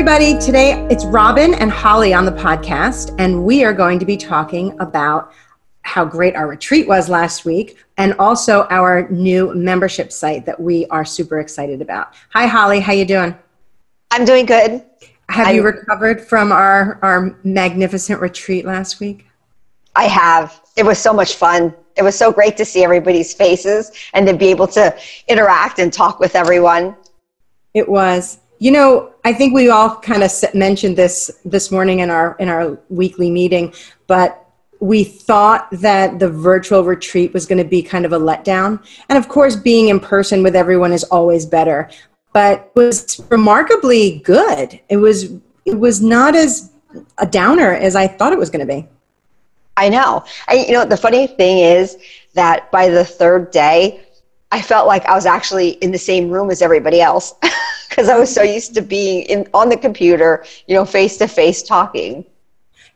everybody. Today it's Robin and Holly on the podcast, and we are going to be talking about how great our retreat was last week and also our new membership site that we are super excited about. Hi Holly, how you doing? I'm doing good. Have I, you recovered from our our magnificent retreat last week? I have. It was so much fun. It was so great to see everybody's faces and to be able to interact and talk with everyone. It was. You know, I think we all kind of mentioned this this morning in our in our weekly meeting, but we thought that the virtual retreat was going to be kind of a letdown. And of course, being in person with everyone is always better, but it was remarkably good. It was it was not as a downer as I thought it was going to be. I know. I, you know, the funny thing is that by the third day, I felt like I was actually in the same room as everybody else. because I was so used to being in, on the computer, you know, face to face talking.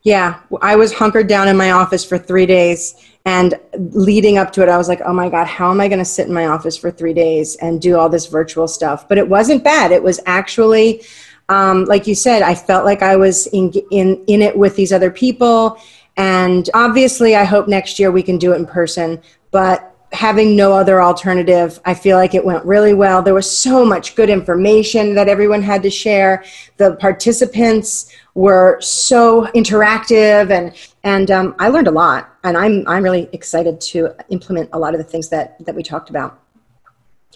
Yeah, I was hunkered down in my office for three days. And leading up to it, I was like, oh my God, how am I going to sit in my office for three days and do all this virtual stuff? But it wasn't bad. It was actually, um, like you said, I felt like I was in, in, in it with these other people. And obviously, I hope next year we can do it in person. But having no other alternative, I feel like it went really well. There was so much good information that everyone had to share. The participants were so interactive, and and um, I learned a lot. And I'm I'm really excited to implement a lot of the things that that we talked about.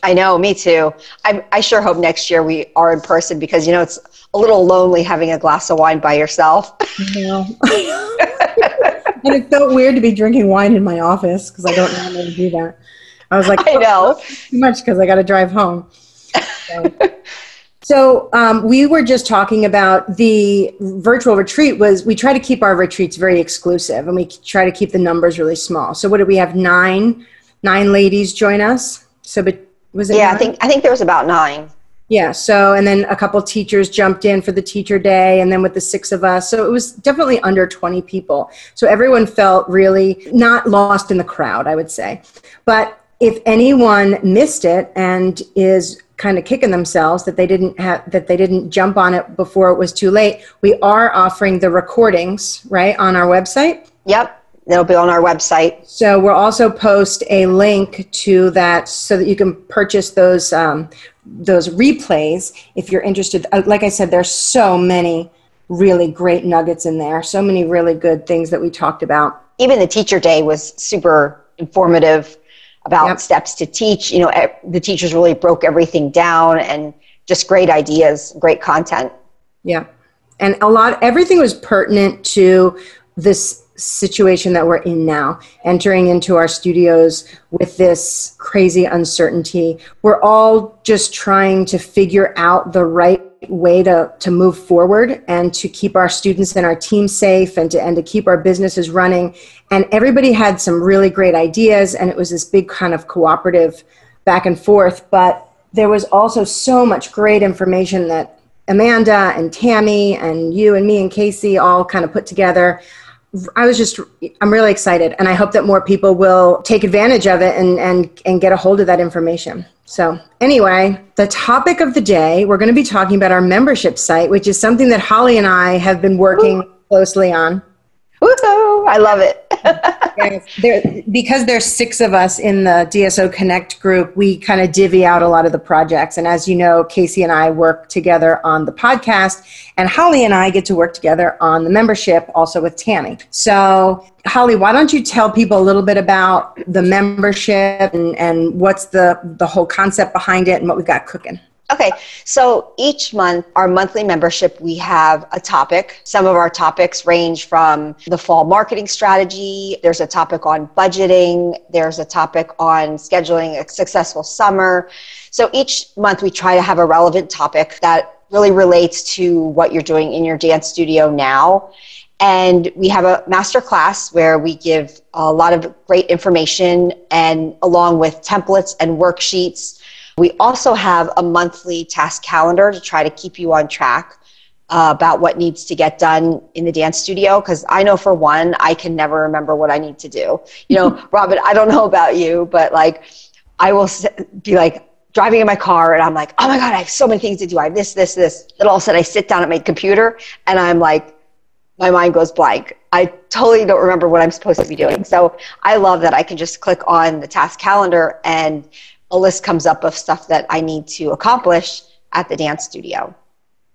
I know, me too. I I sure hope next year we are in person because you know it's a little lonely having a glass of wine by yourself. Yeah. and it felt weird to be drinking wine in my office because I don't normally do that. I was like, I know oh, too much because I got to drive home. So, so um, we were just talking about the virtual retreat. Was we try to keep our retreats very exclusive, and we try to keep the numbers really small. So what did we have? Nine, nine ladies join us. So, but was it? Yeah, nine? I think I think there was about nine. Yeah. So, and then a couple teachers jumped in for the teacher day, and then with the six of us. So it was definitely under 20 people. So everyone felt really not lost in the crowd, I would say. But if anyone missed it and is kind of kicking themselves that they didn't have that they didn't jump on it before it was too late we are offering the recordings right on our website yep it'll be on our website so we'll also post a link to that so that you can purchase those um, those replays if you're interested. Uh, like i said there's so many really great nuggets in there so many really good things that we talked about. Even the teacher day was super informative about yep. steps to teach. You know the teachers really broke everything down and just great ideas great content. Yeah. And a lot everything was pertinent to this situation that we're in now, entering into our studios with this crazy uncertainty. We're all just trying to figure out the right way to, to move forward and to keep our students and our team safe and to, and to keep our businesses running. And everybody had some really great ideas, and it was this big kind of cooperative back and forth. But there was also so much great information that Amanda and Tammy and you and me and Casey all kind of put together. I was just, I'm really excited, and I hope that more people will take advantage of it and, and, and get a hold of that information. So, anyway, the topic of the day, we're going to be talking about our membership site, which is something that Holly and I have been working Ooh. closely on. Woohoo! I love it. yes, there, because there's six of us in the DSO Connect group, we kind of divvy out a lot of the projects. And as you know, Casey and I work together on the podcast, and Holly and I get to work together on the membership, also with Tammy. So, Holly, why don't you tell people a little bit about the membership and, and what's the, the whole concept behind it and what we've got cooking? Okay, so each month, our monthly membership, we have a topic. Some of our topics range from the fall marketing strategy, there's a topic on budgeting, there's a topic on scheduling a successful summer. So each month, we try to have a relevant topic that really relates to what you're doing in your dance studio now. And we have a master class where we give a lot of great information and along with templates and worksheets we also have a monthly task calendar to try to keep you on track uh, about what needs to get done in the dance studio because I know for one, I can never remember what I need to do. You know, Robin, I don't know about you, but like I will be like, driving in my car and I'm like, oh my God, I have so many things to do. I have this, this, this. Then all of a sudden I sit down at my computer and I'm like, my mind goes blank. I totally don't remember what I'm supposed to be doing. So I love that I can just click on the task calendar and a list comes up of stuff that I need to accomplish at the dance studio.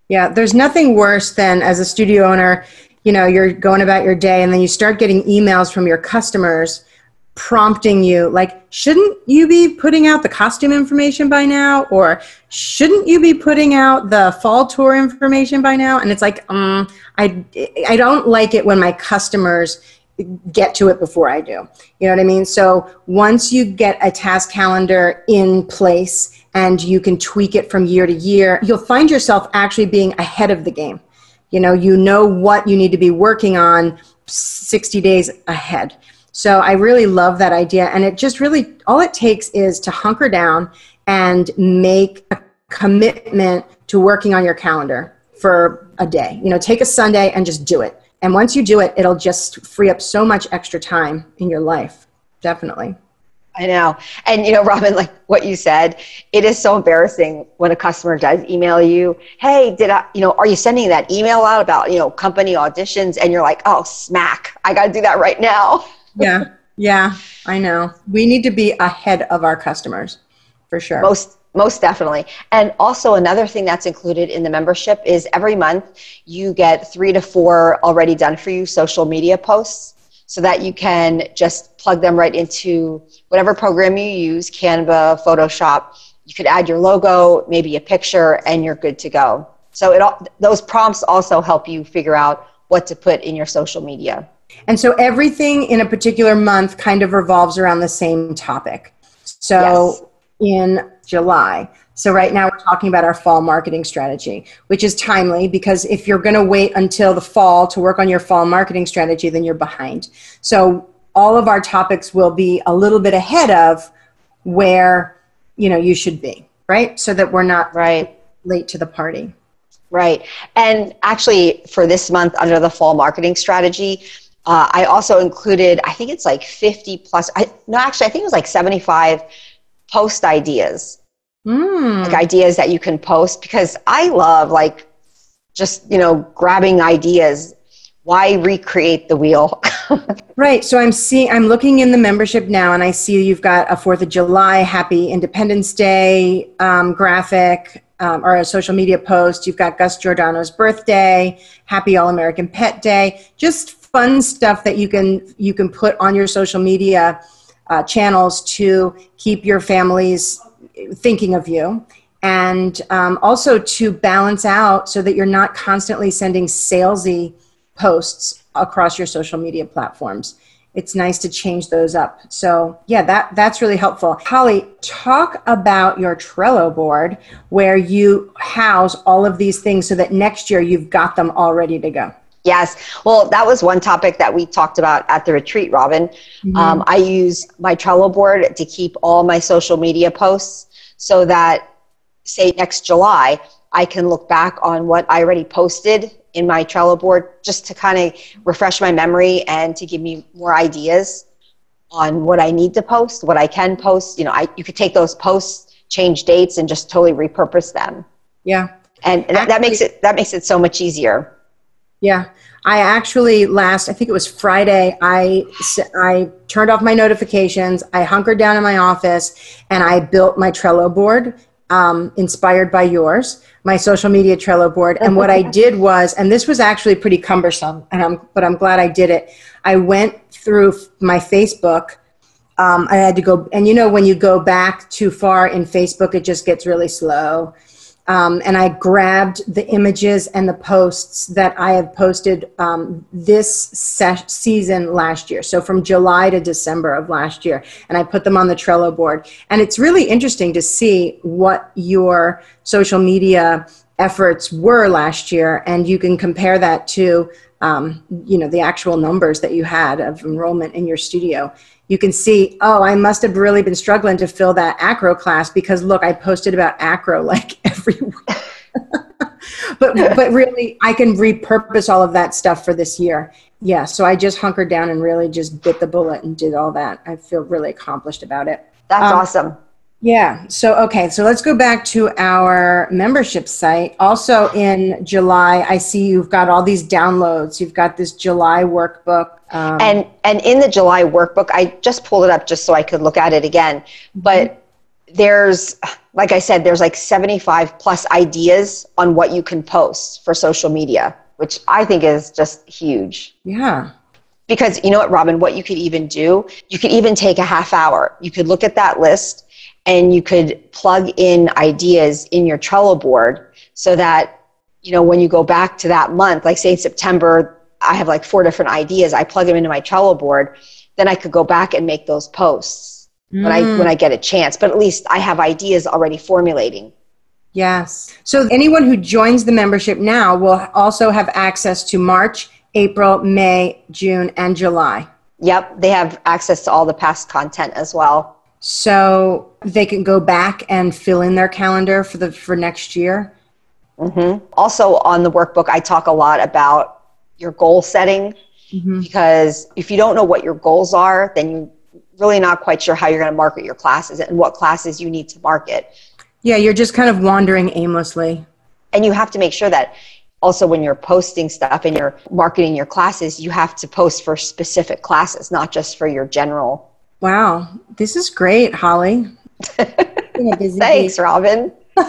Yeah, there's nothing worse than as a studio owner, you know, you're going about your day and then you start getting emails from your customers prompting you like shouldn't you be putting out the costume information by now or shouldn't you be putting out the fall tour information by now and it's like um i i don't like it when my customers get to it before i do you know what i mean so once you get a task calendar in place and you can tweak it from year to year you'll find yourself actually being ahead of the game you know you know what you need to be working on 60 days ahead so I really love that idea. And it just really, all it takes is to hunker down and make a commitment to working on your calendar for a day. You know, take a Sunday and just do it. And once you do it, it'll just free up so much extra time in your life. Definitely. I know. And you know, Robin, like what you said, it is so embarrassing when a customer does email you, hey, did I, you know, are you sending that email out about, you know, company auditions? And you're like, oh, smack, I got to do that right now yeah, yeah, I know. We need to be ahead of our customers for sure. Most most definitely. And also another thing that's included in the membership is every month you get 3 to 4 already done for you social media posts so that you can just plug them right into whatever program you use, Canva, Photoshop. You could add your logo, maybe a picture and you're good to go. So it all, those prompts also help you figure out what to put in your social media. And so everything in a particular month kind of revolves around the same topic. So yes. in July, so right now we're talking about our fall marketing strategy, which is timely because if you're going to wait until the fall to work on your fall marketing strategy, then you're behind. So all of our topics will be a little bit ahead of where you know you should be, right? So that we're not right late to the party. Right. And actually for this month under the fall marketing strategy, uh, I also included, I think it's like 50 plus, I, no, actually, I think it was like 75 post ideas. Mm. Like ideas that you can post because I love like just, you know, grabbing ideas. Why recreate the wheel? right. So I'm seeing, I'm looking in the membership now and I see you've got a 4th of July, Happy Independence Day um, graphic. Um, or a social media post. You've got Gus Giordano's birthday, Happy All American Pet Day. Just fun stuff that you can you can put on your social media uh, channels to keep your families thinking of you and um, also to balance out so that you're not constantly sending salesy posts across your social media platforms. It's nice to change those up. So yeah that that's really helpful. Holly talk about your trello board where you house all of these things so that next year you've got them all ready to go Yes. Well, that was one topic that we talked about at the retreat, Robin. Mm-hmm. Um, I use my Trello board to keep all my social media posts so that, say, next July, I can look back on what I already posted in my Trello board just to kind of refresh my memory and to give me more ideas on what I need to post, what I can post. You know, I, you could take those posts, change dates, and just totally repurpose them. Yeah. And that, that makes it that makes it so much easier. Yeah. I actually last, I think it was Friday, I, I turned off my notifications. I hunkered down in my office and I built my Trello board um, inspired by yours, my social media Trello board. And what I did was, and this was actually pretty cumbersome, and I'm, but I'm glad I did it. I went through my Facebook. Um, I had to go, and you know, when you go back too far in Facebook, it just gets really slow. Um, and I grabbed the images and the posts that I have posted um, this se- season last year. So from July to December of last year. And I put them on the Trello board. And it's really interesting to see what your social media efforts were last year. And you can compare that to, um, you know, the actual numbers that you had of enrollment in your studio you can see, oh, I must have really been struggling to fill that acro class because look, I posted about acro like every week. but but really I can repurpose all of that stuff for this year. Yeah, so I just hunkered down and really just bit the bullet and did all that. I feel really accomplished about it. That's um, awesome. Yeah. So, okay. So let's go back to our membership site. Also in July, I see you've got all these downloads. You've got this July workbook. Um, and, and in the July workbook, I just pulled it up just so I could look at it again. But there's, like I said, there's like 75 plus ideas on what you can post for social media, which I think is just huge. Yeah because you know what robin what you could even do you could even take a half hour you could look at that list and you could plug in ideas in your Trello board so that you know when you go back to that month like say in September I have like four different ideas I plug them into my Trello board then I could go back and make those posts mm. when I when I get a chance but at least I have ideas already formulating Yes. So anyone who joins the membership now will also have access to March, April, May, June, and July. Yep, they have access to all the past content as well so they can go back and fill in their calendar for the for next year. Mm-hmm. Also, on the workbook, I talk a lot about your goal setting mm-hmm. because if you don't know what your goals are, then you're really not quite sure how you're going to market your classes and what classes you need to market. Yeah, you're just kind of wandering aimlessly. And you have to make sure that also when you're posting stuff and you're marketing your classes, you have to post for specific classes, not just for your general Wow, this is great, Holly. Thanks, Robin.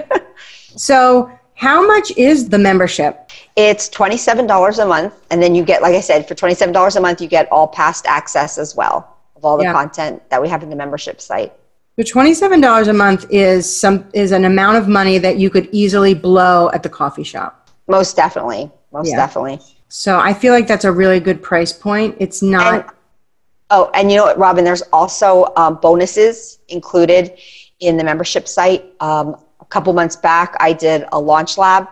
so, how much is the membership? It's $27 a month. And then you get, like I said, for $27 a month, you get all past access as well of all the yeah. content that we have in the membership site. So $27 a month is some is an amount of money that you could easily blow at the coffee shop. Most definitely. Most yeah. definitely. So I feel like that's a really good price point. It's not and Oh, and you know what, Robin? There's also um, bonuses included in the membership site. Um, a couple months back, I did a launch lab,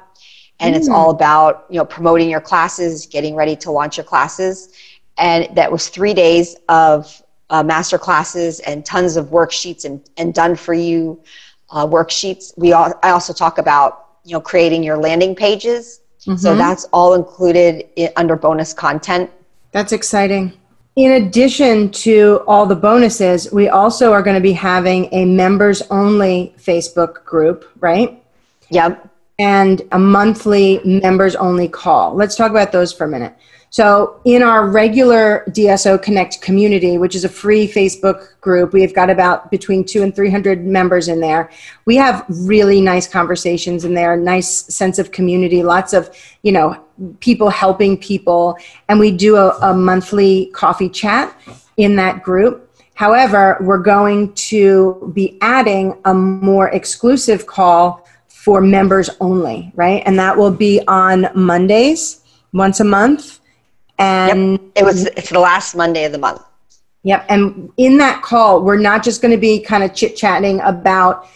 and mm. it's all about you know promoting your classes, getting ready to launch your classes, and that was three days of uh, master classes and tons of worksheets and, and done for you uh, worksheets. We all, I also talk about you know creating your landing pages. Mm-hmm. So that's all included in, under bonus content. That's exciting. In addition to all the bonuses, we also are going to be having a members only Facebook group, right? Yep. And a monthly members only call. Let's talk about those for a minute. So, in our regular DSO Connect community, which is a free Facebook group, we've got about between two and 300 members in there. We have really nice conversations in there, nice sense of community, lots of, you know, people helping people. And we do a, a monthly coffee chat in that group. However, we're going to be adding a more exclusive call for members only, right? And that will be on Mondays once a month and yep. it was it's the last Monday of the month. Yep. And in that call, we're not just going to be kind of chit chatting about,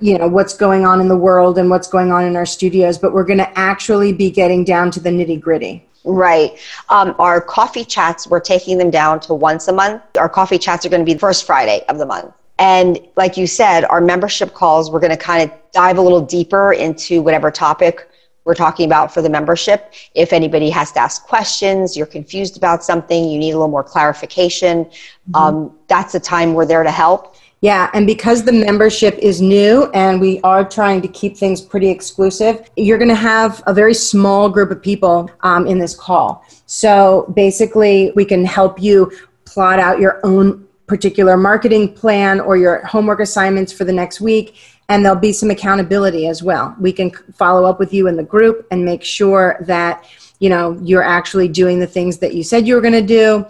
you know, what's going on in the world and what's going on in our studios, but we're going to actually be getting down to the nitty gritty. Right. Um, our coffee chats, we're taking them down to once a month. Our coffee chats are going to be the first Friday of the month. And like you said, our membership calls, we're going to kind of dive a little deeper into whatever topic we're talking about for the membership. If anybody has to ask questions, you're confused about something, you need a little more clarification, mm-hmm. um, that's a time we're there to help. Yeah, and because the membership is new and we are trying to keep things pretty exclusive, you're going to have a very small group of people um, in this call. So basically, we can help you plot out your own particular marketing plan or your homework assignments for the next week and there'll be some accountability as well. We can follow up with you in the group and make sure that you know you're actually doing the things that you said you were going to do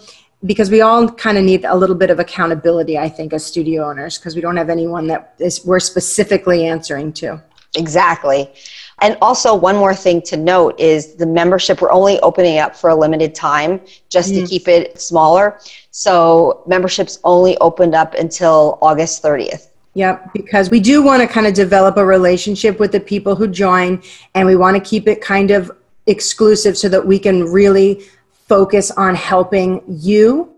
because we all kind of need a little bit of accountability i think as studio owners because we don't have anyone that is, we're specifically answering to. Exactly and also one more thing to note is the membership we're only opening up for a limited time just mm. to keep it smaller so memberships only opened up until august 30th Yep, because we do want to kind of develop a relationship with the people who join, and we want to keep it kind of exclusive so that we can really focus on helping you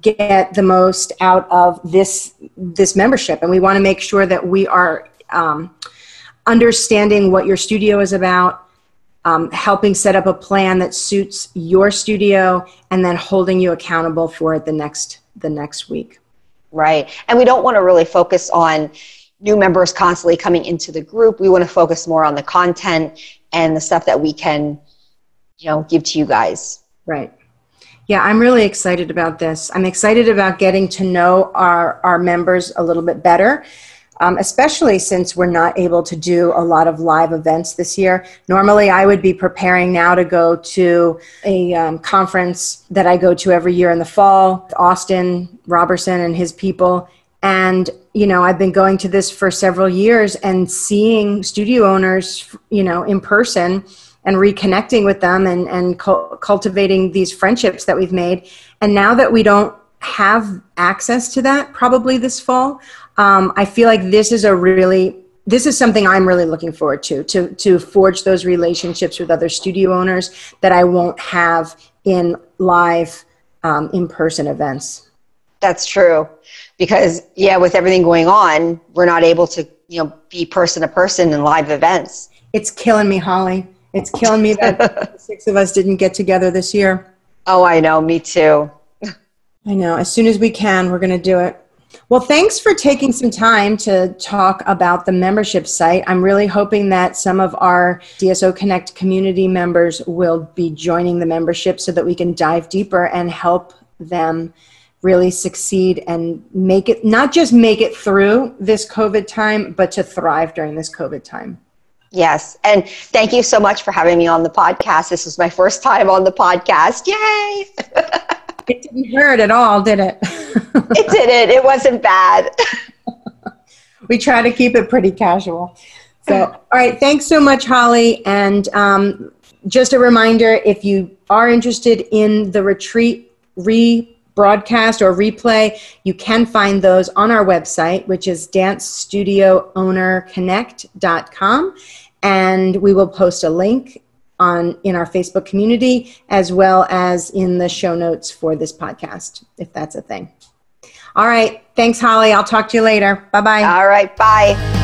get the most out of this this membership. And we want to make sure that we are um, understanding what your studio is about, um, helping set up a plan that suits your studio, and then holding you accountable for it the next the next week. Right. And we don't want to really focus on new members constantly coming into the group. We want to focus more on the content and the stuff that we can, you know, give to you guys. Right. Yeah, I'm really excited about this. I'm excited about getting to know our, our members a little bit better, um, especially since we're not able to do a lot of live events this year. Normally, I would be preparing now to go to a um, conference that I go to every year in the fall, Austin Robertson and his people. And, you know, I've been going to this for several years and seeing studio owners, you know, in person and reconnecting with them and, and cu- cultivating these friendships that we've made. And now that we don't have access to that probably this fall, um, I feel like this is a really this is something I'm really looking forward to, to to forge those relationships with other studio owners that I won't have in live um, in-person events. That's true, because yeah, with everything going on, we're not able to you know be person to person in live events. It's killing me, Holly. It's killing me that six of us didn't get together this year. Oh, I know. Me too. I know. As soon as we can, we're going to do it. Well, thanks for taking some time to talk about the membership site. I'm really hoping that some of our DSO Connect community members will be joining the membership so that we can dive deeper and help them really succeed and make it not just make it through this COVID time, but to thrive during this COVID time. Yes. And thank you so much for having me on the podcast. This was my first time on the podcast. Yay! it didn't hurt at all, did it? it didn't. It wasn't bad. we try to keep it pretty casual. So, all right. Thanks so much, Holly. And um, just a reminder if you are interested in the retreat rebroadcast or replay, you can find those on our website, which is dancestudioownerconnect.com and we will post a link on in our Facebook community as well as in the show notes for this podcast, if that's a thing. All right. Thanks, Holly. I'll talk to you later. Bye bye. All right. Bye.